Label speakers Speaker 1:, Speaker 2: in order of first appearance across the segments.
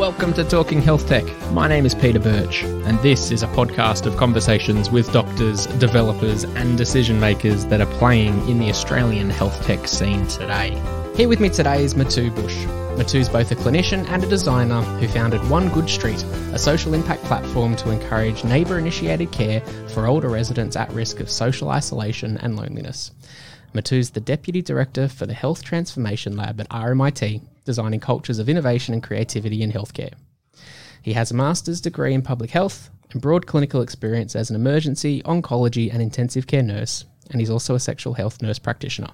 Speaker 1: Welcome to Talking Health Tech. My name is Peter Birch, and this is a podcast of conversations with doctors, developers, and decision makers that are playing in the Australian health tech scene today. Here with me today is Matiu Bush. Matiu's both a clinician and a designer who founded One Good Street, a social impact platform to encourage neighbour initiated care for older residents at risk of social isolation and loneliness. Matiu's the Deputy Director for the Health Transformation Lab at RMIT designing cultures of innovation and creativity in healthcare. He has a master's degree in public health and broad clinical experience as an emergency, oncology, and intensive care nurse, and he's also a sexual health nurse practitioner.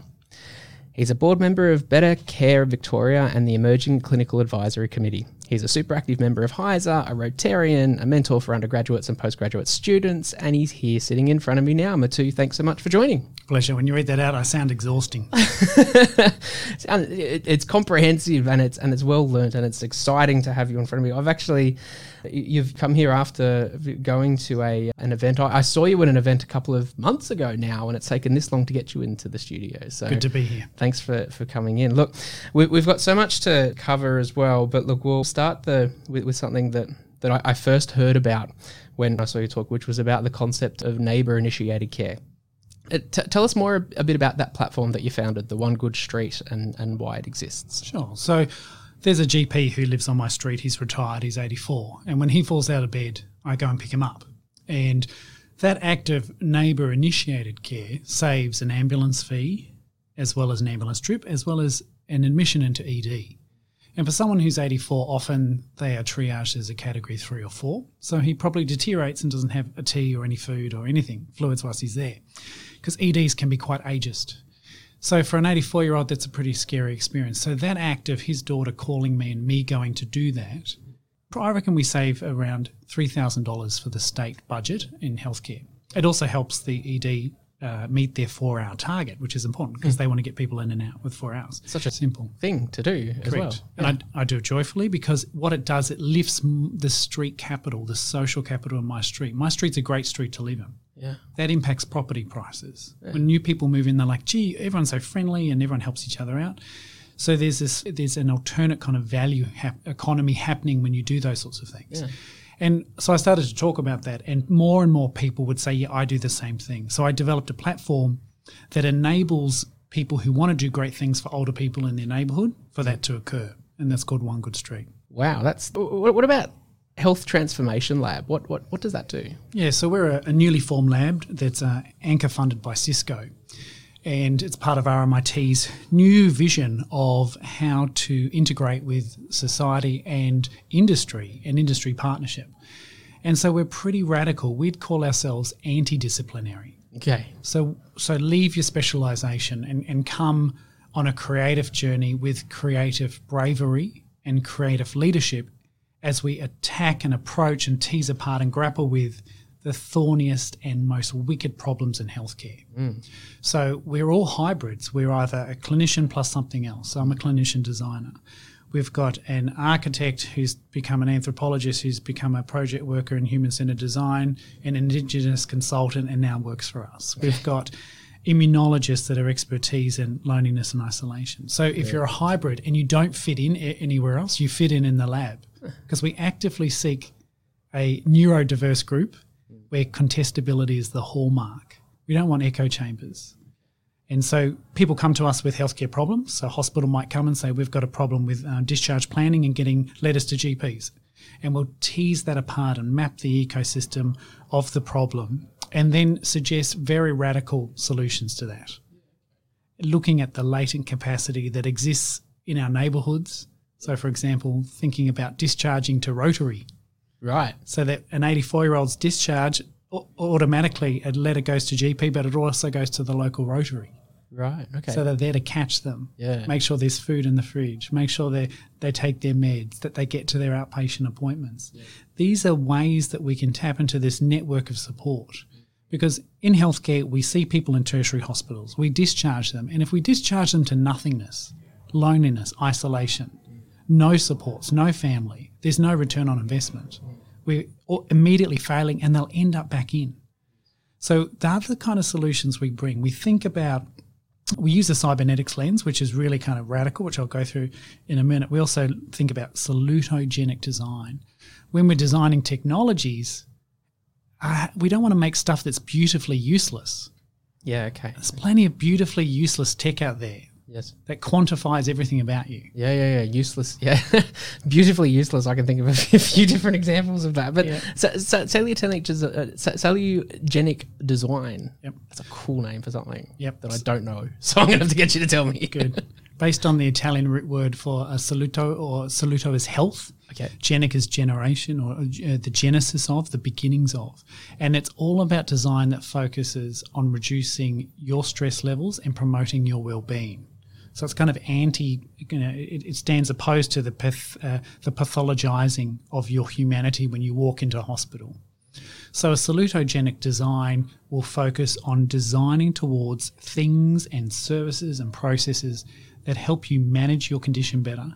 Speaker 1: He's a board member of Better Care Victoria and the Emerging Clinical Advisory Committee. He's a super active member of HISA, a Rotarian, a mentor for undergraduates and postgraduate students, and he's here sitting in front of me now. Matiu, thanks so much for joining.
Speaker 2: Pleasure. When you read that out, I sound exhausting.
Speaker 1: it's comprehensive and it's and it's well learnt and it's exciting to have you in front of me. I've actually you've come here after going to a an event. I, I, saw you at an event a couple of months ago now, and it's taken this long to get you into the studio. So
Speaker 2: good to be here.
Speaker 1: Thanks for for coming in. Look, we, have got so much to cover as well, but look, we'll start the with, with something that that I, I first heard about when I saw you talk, which was about the concept of neighbor initiated care. Uh, t- tell us more a bit about that platform that you founded, the One Good Street, and, and why it exists.
Speaker 2: Sure. So there's a GP who lives on my street. He's retired. He's 84. And when he falls out of bed, I go and pick him up. And that act of neighbour initiated care saves an ambulance fee, as well as an ambulance trip, as well as an admission into ED. And for someone who's 84, often they are triaged as a category three or four. So he probably deteriorates and doesn't have a tea or any food or anything, fluids whilst he's there. Because EDs can be quite ageist. So for an 84 year old, that's a pretty scary experience. So that act of his daughter calling me and me going to do that, I reckon we save around $3,000 for the state budget in healthcare. It also helps the ED uh, meet their four hour target, which is important because mm. they want to get people in and out with four hours.
Speaker 1: Such a simple thing to do Correct. as well.
Speaker 2: And I, I, do it joyfully because what it does, it lifts the street capital, the social capital in my street. My street's a great street to live in.
Speaker 1: Yeah.
Speaker 2: That impacts property prices. Yeah. When new people move in, they're like, gee, everyone's so friendly and everyone helps each other out. So there's this, there's an alternate kind of value hap- economy happening when you do those sorts of things.
Speaker 1: Yeah.
Speaker 2: And so I started to talk about that, and more and more people would say, Yeah, I do the same thing. So I developed a platform that enables people who want to do great things for older people in their neighborhood for that to occur. And that's called One Good Street.
Speaker 1: Wow. That's what about Health Transformation Lab? What, what, what does that do?
Speaker 2: Yeah, so we're a, a newly formed lab that's uh, anchor funded by Cisco and it's part of RMIT's new vision of how to integrate with society and industry and industry partnership. And so we're pretty radical. We'd call ourselves anti-disciplinary.
Speaker 1: Okay.
Speaker 2: So so leave your specialization and, and come on a creative journey with creative bravery and creative leadership as we attack and approach and tease apart and grapple with the thorniest and most wicked problems in healthcare.
Speaker 1: Mm.
Speaker 2: So we're all hybrids. We're either a clinician plus something else. So I'm a clinician designer. We've got an architect who's become an anthropologist, who's become a project worker in human centered design, an indigenous consultant, and now works for us. We've got immunologists that are expertise in loneliness and isolation. So if yeah. you're a hybrid and you don't fit in anywhere else, you fit in in the lab because we actively seek a neurodiverse group where contestability is the hallmark. We don't want echo chambers. And so people come to us with healthcare problems. So hospital might come and say, we've got a problem with uh, discharge planning and getting letters to GPs. And we'll tease that apart and map the ecosystem of the problem and then suggest very radical solutions to that. Looking at the latent capacity that exists in our neighbourhoods. So, for example, thinking about discharging to Rotary
Speaker 1: Right.
Speaker 2: So that an 84 year old's discharge automatically a letter goes to GP, but it also goes to the local Rotary.
Speaker 1: Right. Okay.
Speaker 2: So they're there to catch them.
Speaker 1: Yeah.
Speaker 2: Make sure there's food in the fridge. Make sure they they take their meds. That they get to their outpatient appointments. Yeah. These are ways that we can tap into this network of support. Because in healthcare, we see people in tertiary hospitals. We discharge them, and if we discharge them to nothingness, loneliness, isolation, no supports, no family, there's no return on investment. We're immediately failing and they'll end up back in. So, that's the kind of solutions we bring, we think about we use the cybernetics lens, which is really kind of radical, which I'll go through in a minute. We also think about salutogenic design. When we're designing technologies, uh, we don't want to make stuff that's beautifully useless.
Speaker 1: Yeah. Okay.
Speaker 2: There's plenty of beautifully useless tech out there
Speaker 1: Yes.
Speaker 2: that quantifies everything about you.
Speaker 1: Yeah, yeah, yeah. Useless. Yeah, beautifully useless. I can think of a few different examples of that. But
Speaker 2: Yeah.
Speaker 1: so, so, uh, sa- design.
Speaker 2: Yep.
Speaker 1: That's a cool name for something.
Speaker 2: Yep.
Speaker 1: That I don't know. So I'm gonna have to get you to tell me.
Speaker 2: Good. Based on the Italian root word for a saluto, or saluto is health.
Speaker 1: Okay.
Speaker 2: Genic is generation, or uh, the genesis of, the beginnings of. And it's all about design that focuses on reducing your stress levels and promoting your well being. So it's kind of anti, you know, it, it stands opposed to the, path, uh, the pathologizing of your humanity when you walk into a hospital. So, a salutogenic design will focus on designing towards things and services and processes that help you manage your condition better,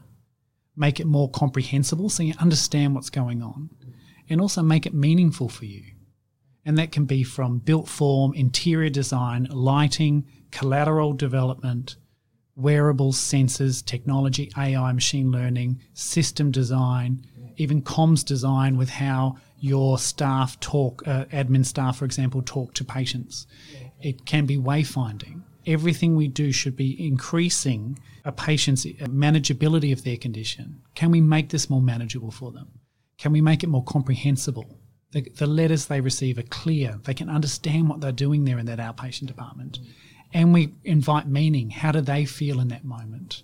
Speaker 2: make it more comprehensible so you understand what's going on, and also make it meaningful for you. And that can be from built form, interior design, lighting, collateral development, wearables, sensors, technology, AI, machine learning, system design, even comms design with how your staff talk, uh, admin staff, for example, talk to patients. It can be wayfinding. Everything we do should be increasing a patient's uh, manageability of their condition. Can we make this more manageable for them? Can we make it more comprehensible? The, the letters they receive are clear. They can understand what they're doing there in that outpatient department. And we invite meaning. How do they feel in that moment?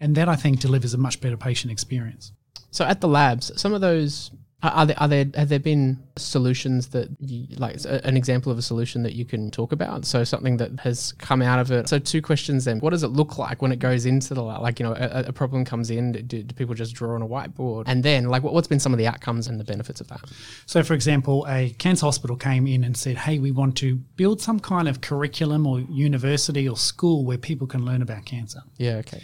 Speaker 2: And that, I think, delivers a much better patient experience.
Speaker 1: So at the labs, some of those are there, are there have there been solutions that you, like an example of a solution that you can talk about? So something that has come out of it. So two questions then: What does it look like when it goes into the? Like you know, a, a problem comes in. Do, do people just draw on a whiteboard? And then like what, what's been some of the outcomes and the benefits of that?
Speaker 2: So, for example, a cancer hospital came in and said, Hey, we want to build some kind of curriculum or university or school where people can learn about cancer.
Speaker 1: Yeah. Okay.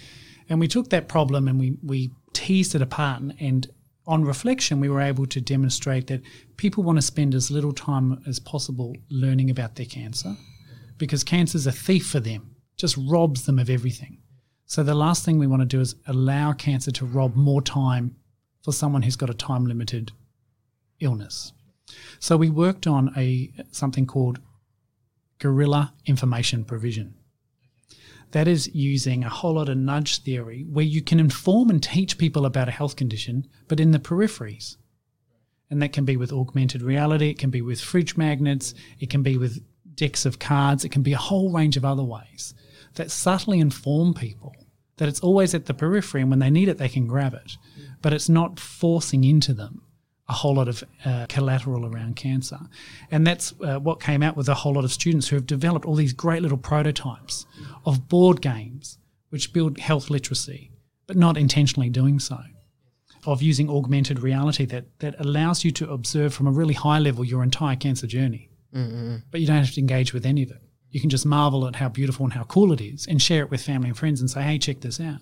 Speaker 2: And we took that problem and we, we teased it apart. And on reflection, we were able to demonstrate that people want to spend as little time as possible learning about their cancer because cancer is a thief for them, just robs them of everything. So the last thing we want to do is allow cancer to rob more time for someone who's got a time limited illness. So we worked on a something called guerrilla information provision. That is using a whole lot of nudge theory where you can inform and teach people about a health condition, but in the peripheries. And that can be with augmented reality, it can be with fridge magnets, it can be with decks of cards, it can be a whole range of other ways that subtly inform people that it's always at the periphery and when they need it, they can grab it. But it's not forcing into them a whole lot of uh, collateral around cancer. And that's uh, what came out with a whole lot of students who have developed all these great little prototypes of board games which build health literacy, but not intentionally doing so. Of using augmented reality that, that allows you to observe from a really high level your entire cancer journey. But you don't have to engage with any of it. You can just marvel at how beautiful and how cool it is and share it with family and friends and say, hey, check this out.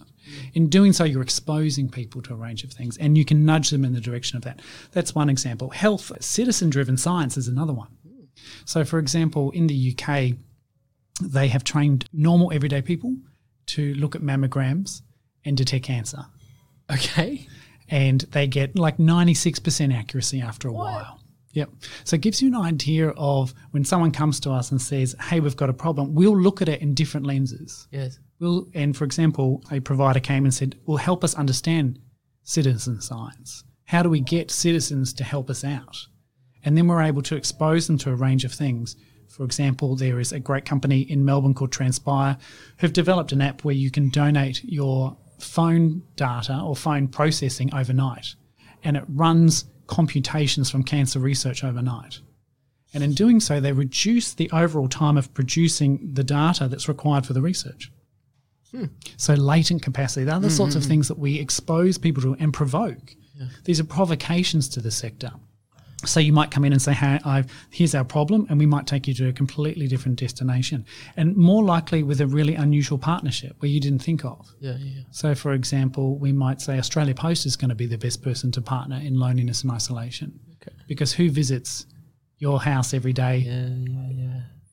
Speaker 2: In doing so, you're exposing people to a range of things and you can nudge them in the direction of that. That's one example. Health, citizen driven science is another one. So, for example, in the UK, they have trained normal everyday people to look at mammograms and detect cancer.
Speaker 1: Okay.
Speaker 2: And they get like 96% accuracy after a while. Yep. So it gives you an idea of when someone comes to us and says, hey, we've got a problem, we'll look at it in different lenses.
Speaker 1: Yes.
Speaker 2: We'll, and for example, a provider came and said, well, help us understand citizen science. How do we get citizens to help us out? And then we're able to expose them to a range of things. For example, there is a great company in Melbourne called Transpire who've developed an app where you can donate your phone data or phone processing overnight. And it runs computations from cancer research overnight. And in doing so, they reduce the overall time of producing the data that's required for the research. Hmm. So, latent capacity, the other sorts of mm-hmm. things that we expose people to and provoke. These are provocations to the sector. So you might come in and say, "Hey, I've, here's our problem," and we might take you to a completely different destination, and more likely with a really unusual partnership where you didn't think of.
Speaker 1: Yeah. Yeah.
Speaker 2: So, for example, we might say Australia Post is going to be the best person to partner in loneliness and isolation,
Speaker 1: Okay.
Speaker 2: because who visits your house every day
Speaker 1: Yeah. Yeah.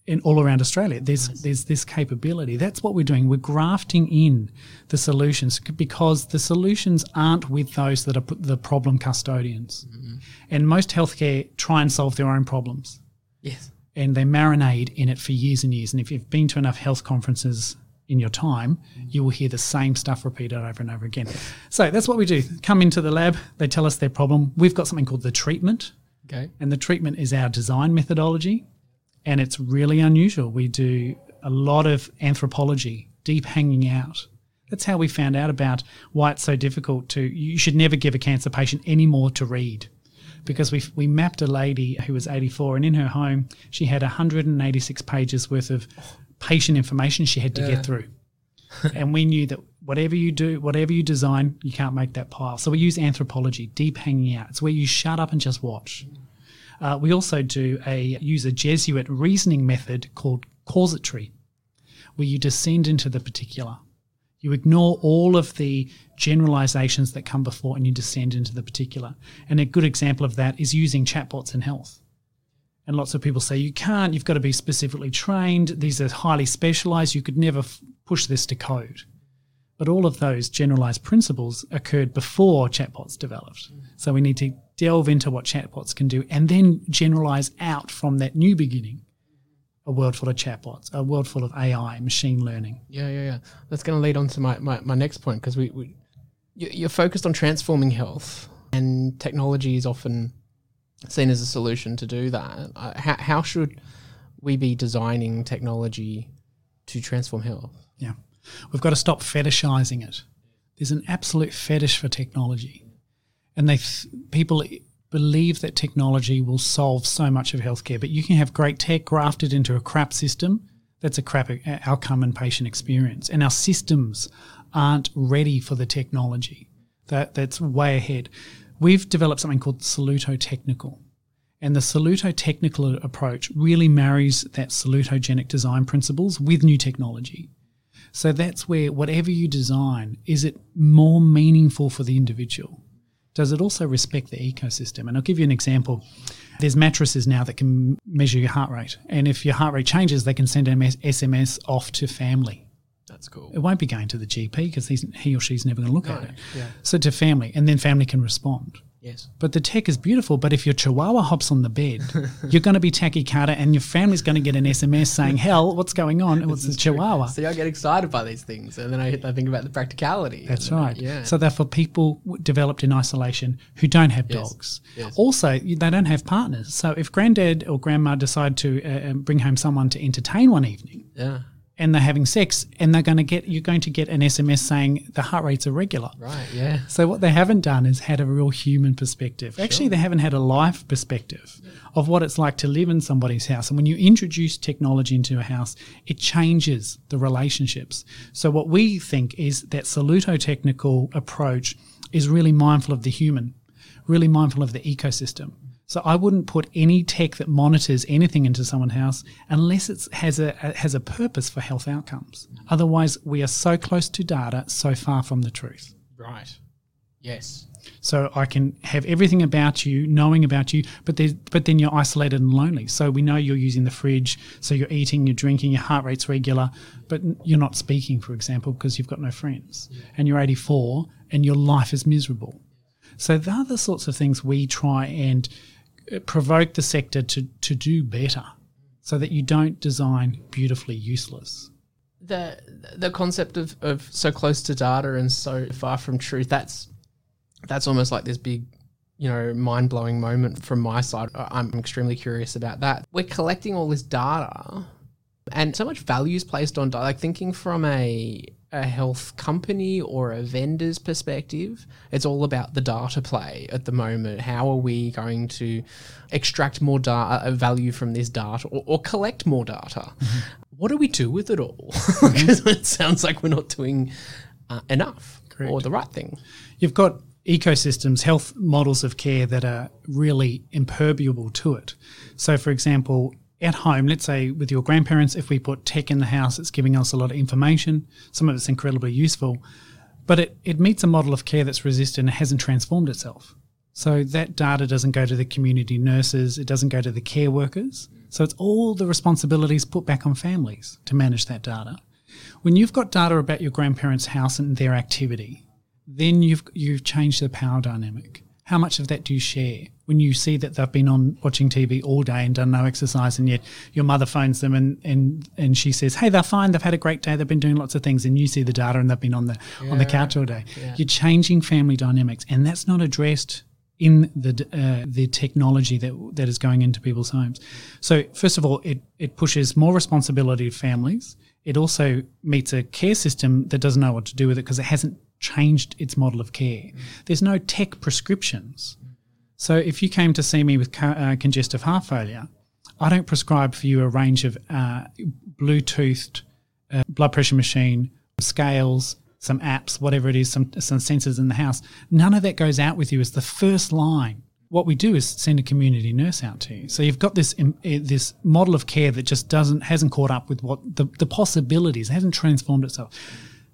Speaker 2: In all around Australia. There's there's this capability. That's what we're doing. We're grafting in the solutions because the solutions aren't with those that are the problem custodians. Mm-hmm. And most healthcare try and solve their own problems
Speaker 1: Yes.
Speaker 2: and they marinate in it for years and years. And if you've been to enough health conferences in your time, mm-hmm. you will hear the same stuff repeated over and over again. So that's what we do. Come into the lab, they tell us their problem. We've got something called the treatment,
Speaker 1: Okay.
Speaker 2: and the treatment is our design methodology, and it's really unusual. We do a lot of anthropology, deep hanging out. That's how we found out about why it's so difficult to. You should never give a cancer patient any more to read because we, we mapped a lady who was 84 and in her home she had 186 pages worth of patient information she had to
Speaker 1: Yeah.
Speaker 2: get through and we knew that whatever you do whatever you design you can't make that pile so we use anthropology deep hanging out it's where you shut up and just watch uh, we also do a use a jesuit reasoning method called casuistry where you descend into the particular you ignore all of the generalizations that come before and you descend into the particular. And a good example of that is using chatbots in health. And lots of people say you can't, you've got to be specifically trained. These are highly specialized. You could never f- push this to code. But all of those generalized principles occurred before chatbots developed. So we need to delve into what chatbots can do and then generalize out from that new beginning a world full of chatbots, a world full of AI, machine learning.
Speaker 1: Yeah, yeah, yeah. That's going to lead on to my, my, my next point because we, we you- you're focused on transforming health, and technology is often seen as a solution to do that. Uh, how, how should we be designing technology to transform health?
Speaker 2: Yeah. We've got to stop fetishizing it. There's an absolute fetish for technology. And they th- people believe that technology will solve so much of healthcare, but you can have great tech grafted into a crap system. That's a crap uh, outcome and patient experience. And our systems aren't ready for the technology. That that's way ahead. We've developed something called Saluto Technical. And the Saluto technical approach really marries that salutogenic design principles with new technology. So that's where whatever you design, is it more meaningful for the individual? Does it also respect the ecosystem? And I'll give you an example. There's mattresses now that can measure your heart rate. And if your heart rate changes, they can send an SMS off to family.
Speaker 1: That's cool.
Speaker 2: It won't be going to the GP because he or she's never going to look at it.
Speaker 1: yeah.
Speaker 2: So to family, and then family can respond.
Speaker 1: Yes.
Speaker 2: But the tech is beautiful. But if your chihuahua hops on the bed, you're going to be tachycardia and your family's going to get an SMS saying, Hell, what's going on? It was the chihuahua.
Speaker 1: See, I get excited by these things, and then I, I think about the practicality.
Speaker 2: That's
Speaker 1: I-
Speaker 2: right.
Speaker 1: Yeah.
Speaker 2: So they're for people w- developed in isolation who don't have
Speaker 1: Yes.
Speaker 2: dogs.
Speaker 1: Yes.
Speaker 2: Also, they don't have partners. So if granddad or grandma decide to uh, um, bring home someone to entertain one evening
Speaker 1: yeah.
Speaker 2: And they're having sex and they're going to get, you're going to get an SMS saying the heart rate's irregular.
Speaker 1: Right. Yeah.
Speaker 2: So what they haven't done is had a real human perspective. Actually, they haven't had a life perspective of what it's like to live in somebody's house. And when you introduce technology into a house, it changes the relationships. So what we think is that saluto technical approach is really mindful of the human, really mindful of the ecosystem. So I wouldn't put any tech that monitors anything into someone's house unless it has a, has a purpose for health outcomes. Otherwise, we are so close to data, so far from the truth.
Speaker 1: Right. Yes.
Speaker 2: So I can have everything about you, knowing about you, but there's, but then you're isolated and lonely. So we know you're using the fridge, so you're eating, you're drinking, your heart rate's regular, but you're not speaking, for example, because you've got no friends, and you're 84, and your life is miserable. So they're the sorts of things we try and Uh, provoke the sector to to do better, so that you don't design beautifully useless.
Speaker 1: the the concept of, of so close to data and so far from truth that's that's almost like this big you know mind blowing moment from my side. I'm extremely curious about that. We're collecting all this data, and so much value is placed on data. Like thinking from a a health company or a vendor's perspective, it's all about the data play at the moment. How are we going to extract more data uh, uh, value from this data or, or collect more data? Mm-hmm. What do we do with it all? Mm-hmm. Because it sounds like we're not doing uh, enough or the right thing.
Speaker 2: You've got ecosystems, health models of care that are really impermeable to it. So, for example, at home, let's say with your grandparents, if we put tech in the house, it's giving us a lot of information. Some of it's incredibly useful, but it, it meets a model of care that's resistant and hasn't transformed itself. So that data doesn't go to the community nurses, it doesn't go to the care workers. So it's all the responsibilities put back on families to manage that data. When you've got data about your grandparents' house and their activity, then you've you've changed the power dynamic. How much of that do you share? When you see that they've been on watching TV all day and done no exercise, and yet your mother phones them and, and, and she says, "Hey, they're fine. They've had a great day. They've been doing lots of things," and you see the data and they've been on the on the couch all day.
Speaker 1: Yeah.
Speaker 2: You're changing family dynamics, and that's not addressed in the uh, the technology that that is going into people's homes. So first of all, it it pushes more responsibility to families. It also meets a care system that doesn't know what to do with it because it hasn't changed its model of care. There's no tech prescriptions. So if you came to see me with co- uh, congestive heart failure, I don't prescribe for you a range of uh, Bluetoothed uh, blood pressure machine, scales, some apps, whatever it is, some some sensors in the house. None of that goes out with you as the first line. What we do is send a community nurse out to you. So you've got this um, eh, this model of care that just doesn't hasn't caught up with what the, the possibilities hasn't transformed itself.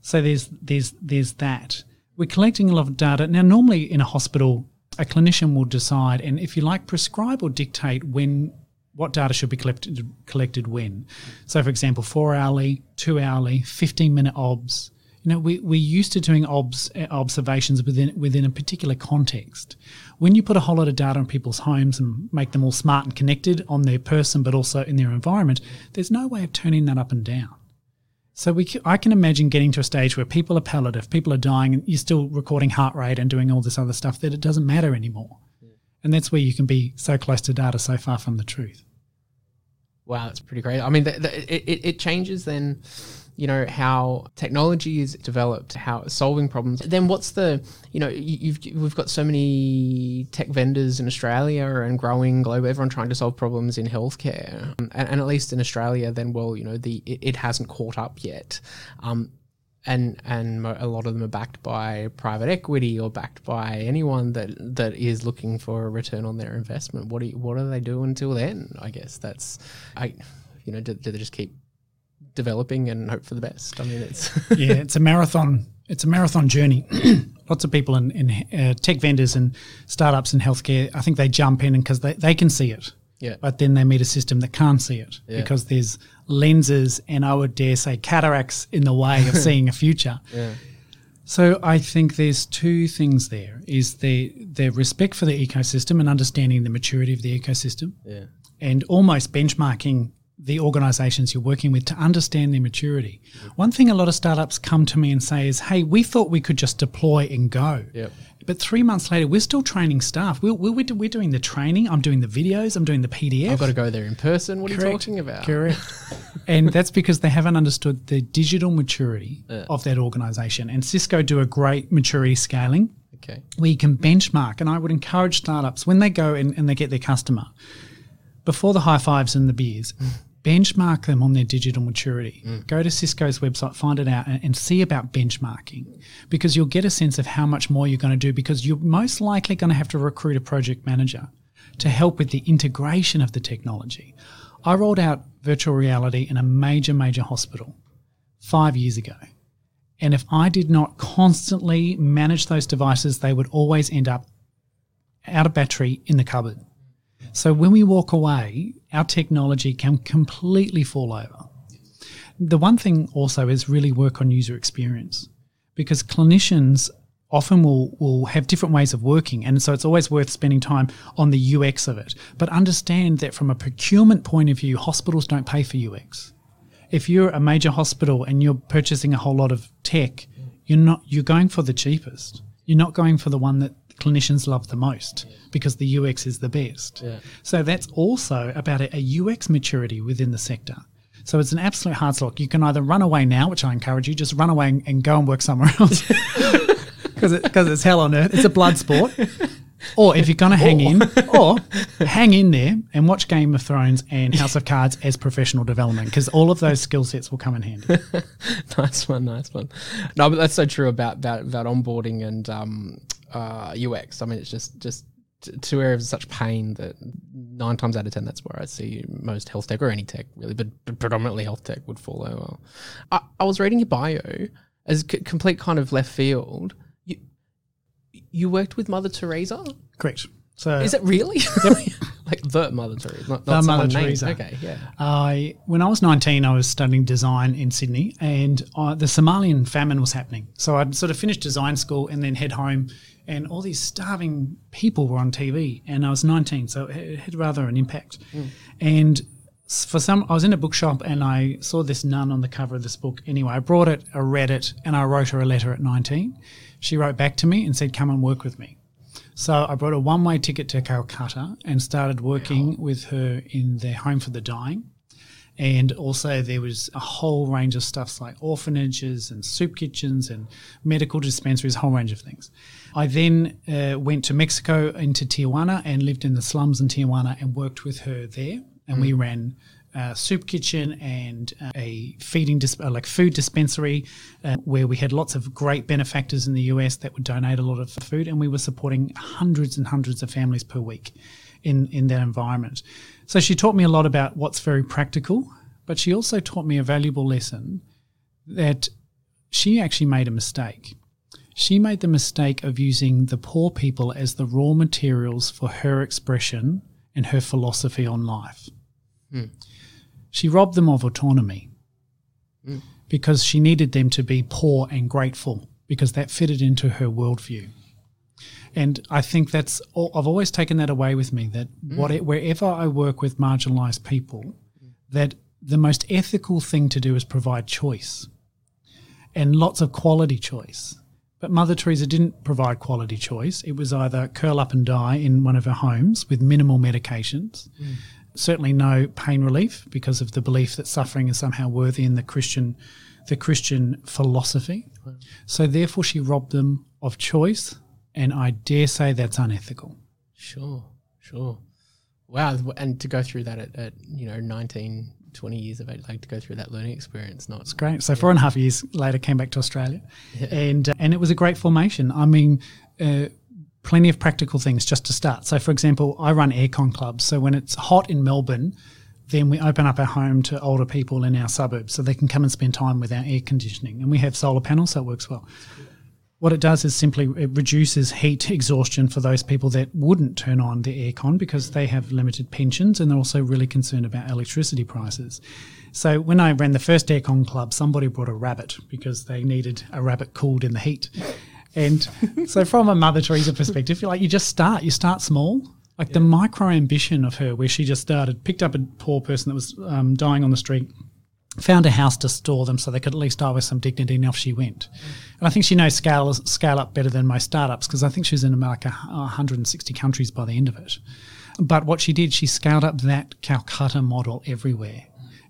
Speaker 2: So there's there's there's that. We're collecting a lot of data now. Normally in a hospital, a clinician will decide and if you like prescribe or dictate when what data should be collected collected when. So for example, four hourly, two hourly, fifteen minute obs. You know, we, we're used to doing obs, uh, observations within within a particular context. When you put a whole lot of data on people's homes and make them all smart and connected on their person, but also in their environment, there's no way of turning that up and down. So we, I can imagine getting to a stage where people are palliative, people are dying, and you're still recording heart rate and doing all this other stuff that it doesn't matter anymore. And that's where you can be so close to data, so far from the truth.
Speaker 1: Wow, that's pretty great. I mean, the, the, it, it- changes then, you know, how technology is developed, how it's solving problems. Then what's the, you know, you- you've we've got so many tech vendors in Australia and growing global, everyone trying to solve problems in healthcare, um, and, and at least in Australia, then well, you know, the it, it hasn't caught up yet. Um, and and a lot of them are backed by private equity or backed by anyone that that is looking for a return on their investment. What do you, what do they do until then? I guess that's I, you know, do, do they just keep developing and hope for the best? I mean, it's
Speaker 2: yeah, it's a marathon. It's a marathon journey. Lots of people in, in uh, tech vendors and startups in healthcare, I think they jump in because they, they can see it.
Speaker 1: Yeah.
Speaker 2: But then they meet a system that can't see it
Speaker 1: Yeah.
Speaker 2: because there's lenses and I would dare say cataracts in the way of seeing a future.
Speaker 1: yeah,
Speaker 2: So I think there's two things there: is the the respect for the ecosystem and understanding the maturity of the ecosystem,
Speaker 1: yeah,
Speaker 2: and almost benchmarking the organizations you're working with to understand their maturity. One thing a lot of startups come to me and say is, "Hey, we thought we could just deploy and go."
Speaker 1: Yep.
Speaker 2: But three months later, we're still training staff. We're, we're, we're doing the training. I'm doing the videos. I'm doing the PDF.
Speaker 1: I've got to go there in person. What are you talking about?
Speaker 2: Correct. and that's because they haven't understood the digital maturity of that organization. And Cisco do a great maturity scaling
Speaker 1: Okay.
Speaker 2: where you can benchmark. And I would encourage startups when they go and, and they get their customer, before the high fives and the beers, benchmark them on their digital maturity. Mm. Go to Cisco's website, find it out, and, and see about benchmarking because you'll get a sense of how much more you're going to do because you're most likely going to have to recruit a project manager to help with the integration of the technology. I rolled out virtual reality in a major, major hospital five years ago. And if I did not constantly manage those devices, they would always end up out of battery in the cupboard. So when we walk away, our technology can completely fall over. The one thing also is really work on user experience because clinicians often will, will have different ways of working. And so it's always worth spending time on the UX of it. But understand that from a procurement point of view, hospitals don't pay for UX if you're a major hospital and you're purchasing a whole lot of tech, you're not you're going for the cheapest. You're not going for the one that clinicians love the most because the UX is the best.
Speaker 1: Yeah.
Speaker 2: So that's also about a, a UX maturity within the sector. So it's an absolute hard slog. You can either run away now, which I encourage you, just run away and, and go and work somewhere else because it, it's hell on earth. It's a blood sport. Or if you're going to hang in, or hang in there and watch Game of Thrones and House of Cards as professional development, because all of those skill sets will come in handy.
Speaker 1: nice one, nice one. No, but that's so true about about, about onboarding and um, uh, UX. I mean, it's just just two areas of such pain that nine times out of ten, that's where I see most health tech or any tech really, but, but predominantly health tech would fall over. I, I was reading your bio as c- complete kind of left field. You you worked with Mother Teresa?
Speaker 2: Correct. So
Speaker 1: Is it really? like the Mother Teresa, not,
Speaker 2: The
Speaker 1: not
Speaker 2: Mother
Speaker 1: someone named. Okay, yeah.
Speaker 2: I, when I was 19, I was studying design in Sydney, and the Somalian famine was happening. So I'd sort of finished design school and then head home, and all these starving people were on TV. And I was 19, so it had rather an impact. Hmm. And for some, I was in a bookshop and I saw this nun on the cover of this book. Anyway, I brought it, I read it, and I wrote her a letter at 19. She wrote back to me and said, "Come and work with me." So I brought a one way ticket to Calcutta and started working with her in their home for the dying. And also, there was a whole range of stuffs like orphanages and soup kitchens and medical dispensaries, a whole range of things. I then uh, went to Mexico into Tijuana and lived in the slums in Tijuana and worked with her there. And we ran a soup kitchen and uh, a feeding dis- uh, like food dispensary uh, where we had lots of great benefactors in the US that would donate a lot of food and we were supporting hundreds and hundreds of families per week in in that environment. So she taught me a lot about what's very practical, but she also taught me a valuable lesson that she actually made a mistake. She made the mistake of using the poor people as the raw materials for her expression and her philosophy on life. Hmm. She robbed them of autonomy hmm. because she needed them to be poor and grateful because that fitted into her worldview. And I think that's all, I've always taken that away with me that hmm. what, wherever I work with marginalized people, that the most ethical thing to do is provide choice and lots of quality choice. But Mother Teresa didn't provide quality choice. It was either curl up and die in one of her homes with minimal medications, certainly no pain relief because of the belief that suffering is somehow worthy in the Christian, the Christian philosophy. So therefore, she robbed them of choice, and I dare say that's unethical.
Speaker 1: Sure, sure. Wow, and to go through that at, at you know 19, 20 years of age, like to go through that learning experience, not
Speaker 2: It's great. So four and a half years later, came back to Australia, and uh, and it was a great formation. I mean, uh, plenty of practical things just to start. So, for example, I run aircon clubs. So when it's hot in Melbourne, then we open up our home to older people in our suburbs, so they can come and spend time with our air conditioning, and we have solar panels, so it works well. What it does is simply it reduces heat exhaustion for those people that wouldn't turn on the aircon because they have limited pensions and they're also really concerned about electricity prices. So when I ran the first aircon club, somebody brought a rabbit because they needed a rabbit cooled in the heat. And so from a Mother Teresa perspective, you're like you just start, you start small. Like the micro ambition of her, where she just started, picked up a poor person that was um, dying on the street, found a house to store them so they could at least die with some dignity and off she went. And I think she knows scale scale up better than most startups because I think she was in like 160 countries by the end of it. But what she did, she scaled up that Calcutta model everywhere.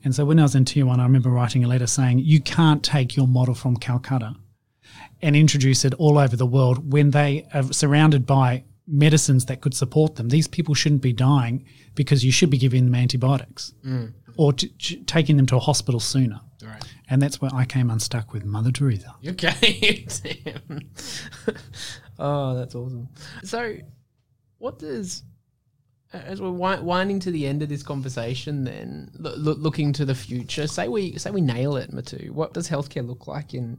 Speaker 2: And so when I was in Tijuana, I remember writing a letter saying, you can't take your model from Calcutta and introduce it all over the world when they are surrounded by medicines that could support them. These people shouldn't be dying because you should be giving them antibiotics or t- t- taking them to a hospital sooner.
Speaker 1: right.
Speaker 2: And that's where I came unstuck with Mother Teresa.
Speaker 1: Okay. Damn. oh, that's awesome. So, what does as we're wi- winding to the end of this conversation, then lo- lo- looking to the future, say we say we nail it, Matiu. What does healthcare look like in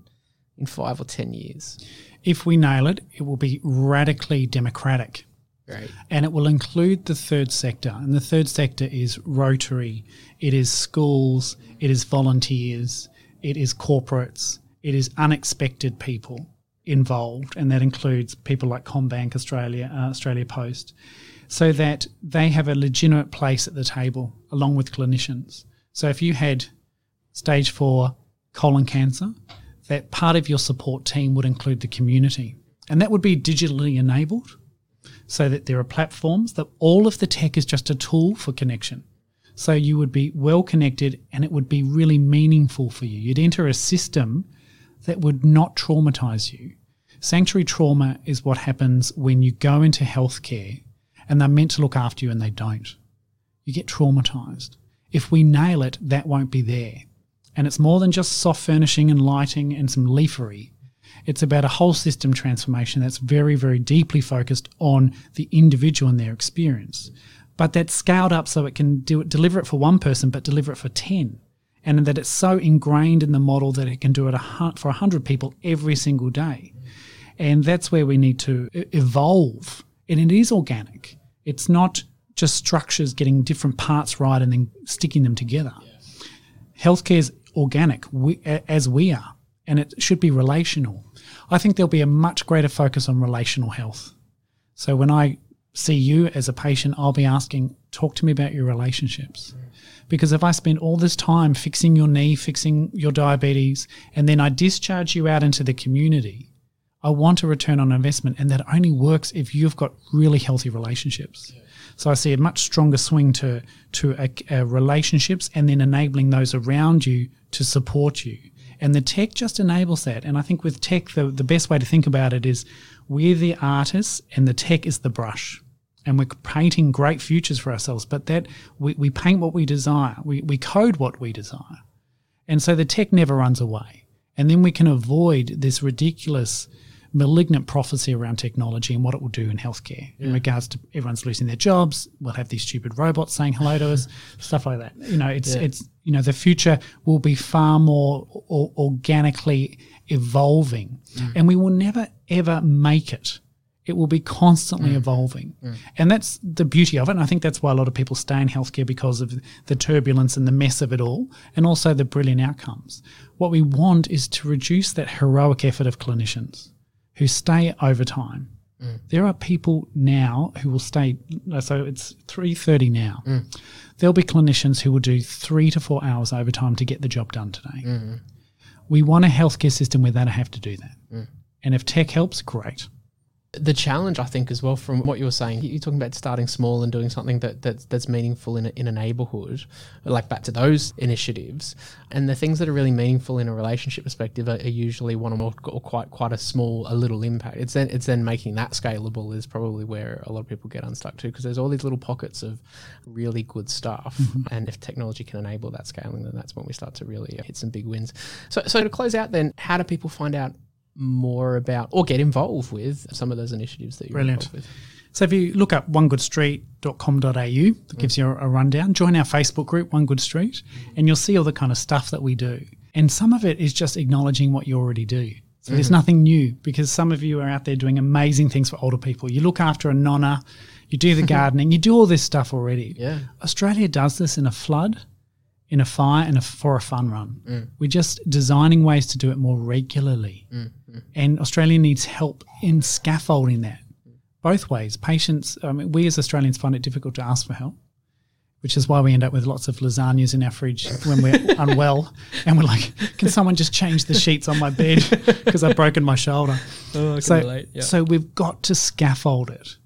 Speaker 1: in five or ten years?
Speaker 2: If we nail it, it will be radically democratic.
Speaker 1: Great.
Speaker 2: and it will include the third sector. And the third sector is Rotary, it is schools, it is volunteers, it is corporates, it is unexpected people involved, and that includes people like CommBank Australia, uh, Australia Post, so that they have a legitimate place at the table along with clinicians. So if you had stage four colon cancer, that part of your support team would include the community. And that would be digitally enabled so that there are platforms that all of the tech is just a tool for connection. So you would be well connected and it would be really meaningful for you. You'd enter a system that would not traumatize you. Sanctuary trauma is what happens when you go into healthcare and they're meant to look after you and they don't. You get traumatized. If we nail it, that won't be there. And it's more than just soft furnishing and lighting and some leafery. It's about a whole system transformation that's very, very deeply focused on the individual and their experience. But that's scaled up so it can do it, deliver it for one person, but deliver it for 10. And that it's so ingrained in the model that it can do it a, for 100 people every single day. And that's where we need to evolve. And it is organic. It's not just structures getting different parts right and then sticking them together. Healthcare is organic, we, as we are, and it should be relational. I think there'll be a much greater focus on relational health. So when I see you as a patient, I'll be asking, talk to me about your relationships. Because if I spend all this time fixing your knee, fixing your diabetes, and then I discharge you out into the community, I want a return on investment. And that only works if you've got really healthy relationships. So I see a much stronger swing to, to relationships and then enabling those around you to support you. And the tech just enables that. And I think with tech, the, the best way to think about it is we're the artists and the tech is the brush. And we're painting great futures for ourselves, but that we, we paint what we desire, we, we code what we desire. And so the tech never runs away. And then we can avoid this ridiculous, malignant prophecy around technology and what it will do in healthcare in regards to everyone's losing their jobs. We'll have these stupid robots saying hello to us, stuff like that. You know, it's, it's, you know, the future will be far more o- organically evolving mm. and we will never ever make it. It will be constantly mm. evolving. Mm. And that's the beauty of it. And I think that's why a lot of people stay in healthcare because of the turbulence and the mess of it all, and also the brilliant outcomes. What we want is to reduce that heroic effort of clinicians who stay over time. There are people now who will stay. So it's three thirty now. There'll be clinicians who will do three to four hours overtime to get the job done today. Mm-hmm. We want a healthcare system where they don't have to do that. Mm. And if tech helps, great.
Speaker 1: The challenge, I think, as well, from what you were saying, you're talking about starting small and doing something that, that's that's meaningful in a, in a neighborhood, like back to those initiatives, and the things that are really meaningful in a relationship perspective are, are usually one or more or quite quite a small, a little impact. It's then it's then making that scalable is probably where a lot of people get unstuck too, because there's all these little pockets of really good stuff, mm-hmm. and if technology can enable that scaling, then that's when we start to really hit some big wins. So so to close out, then, how do people find out? More about or get involved with some of those initiatives that you're
Speaker 2: Brilliant.
Speaker 1: involved with.
Speaker 2: So if you look up onegoodstreet.com.au, that gives you a, rundown. Join our Facebook group, One Good Street, and you'll see all the kind of stuff that we do. And some of it is just acknowledging what you already do. So there's mm-hmm. nothing new because some of you are out there doing amazing things for older people. You look after a nonna, you do the gardening, you do all this stuff already.
Speaker 1: Yeah.
Speaker 2: Australia does this in a flood, in a fire, and a, for a fun run. Mm. We're just designing ways to do it more regularly. Mm. And Australia needs help in scaffolding that both ways. Patients, I mean, we as Australians find it difficult to ask for help, which is why we end up with lots of lasagnas in our fridge when we're unwell. And we're like, can someone just change the sheets on my bed because I've broken my shoulder?
Speaker 1: Oh,
Speaker 2: so, so we've got to scaffold it.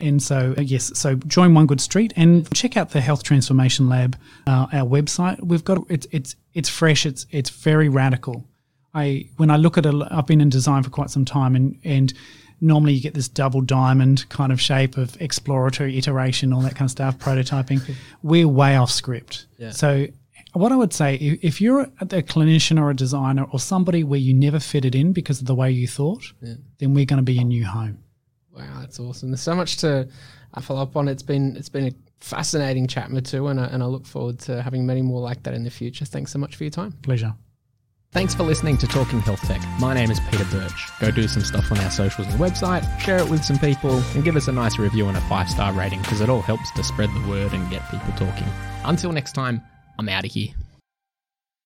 Speaker 2: And so, uh, yes, so join One Good Street and check out the Health Transformation Lab, uh, our website. We've got it's it's it's fresh. It's it's very radical. I when I look at it, I've been in design for quite some time, and and normally you get this double diamond kind of shape of exploratory iteration, all that kind of stuff, prototyping. We're way off script.
Speaker 1: Yeah.
Speaker 2: So what I would say, if you're a a clinician or a designer or somebody where you never fitted in because of the way you thought, then we're going to be your new home.
Speaker 1: Wow, that's awesome. There's so much to uh, follow up on. It's been it's been a fascinating chat, Matiu, and I, and I look forward to having many more like that in the future. Thanks so much for your time.
Speaker 2: Pleasure.
Speaker 1: Thanks for listening to Talking Health Tech. My name is Peter Birch. Go do some stuff on our socials and website, share it with some people, and give us a nice review and a five star rating because it all helps to spread the word and get people talking. Until next time, I'm out of here.